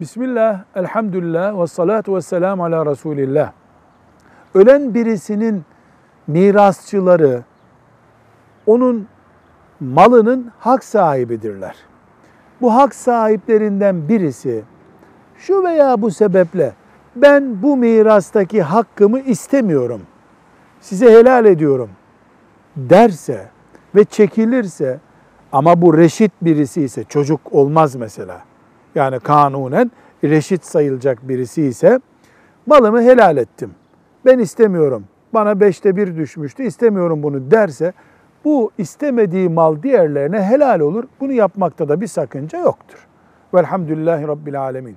Bismillah, elhamdülillah ve salatu ve selamu ala Resulillah. Ölen birisinin mirasçıları onun malının hak sahibidirler. Bu hak sahiplerinden birisi şu veya bu sebeple ben bu mirastaki hakkımı istemiyorum. Size helal ediyorum derse ve çekilirse ama bu reşit birisi ise çocuk olmaz mesela. Yani kanunen reşit sayılacak birisi ise malımı helal ettim. Ben istemiyorum. Bana beşte bir düşmüştü. istemiyorum bunu derse bu istemediği mal diğerlerine helal olur. Bunu yapmakta da bir sakınca yoktur. Velhamdülillahi Rabbil Alemin.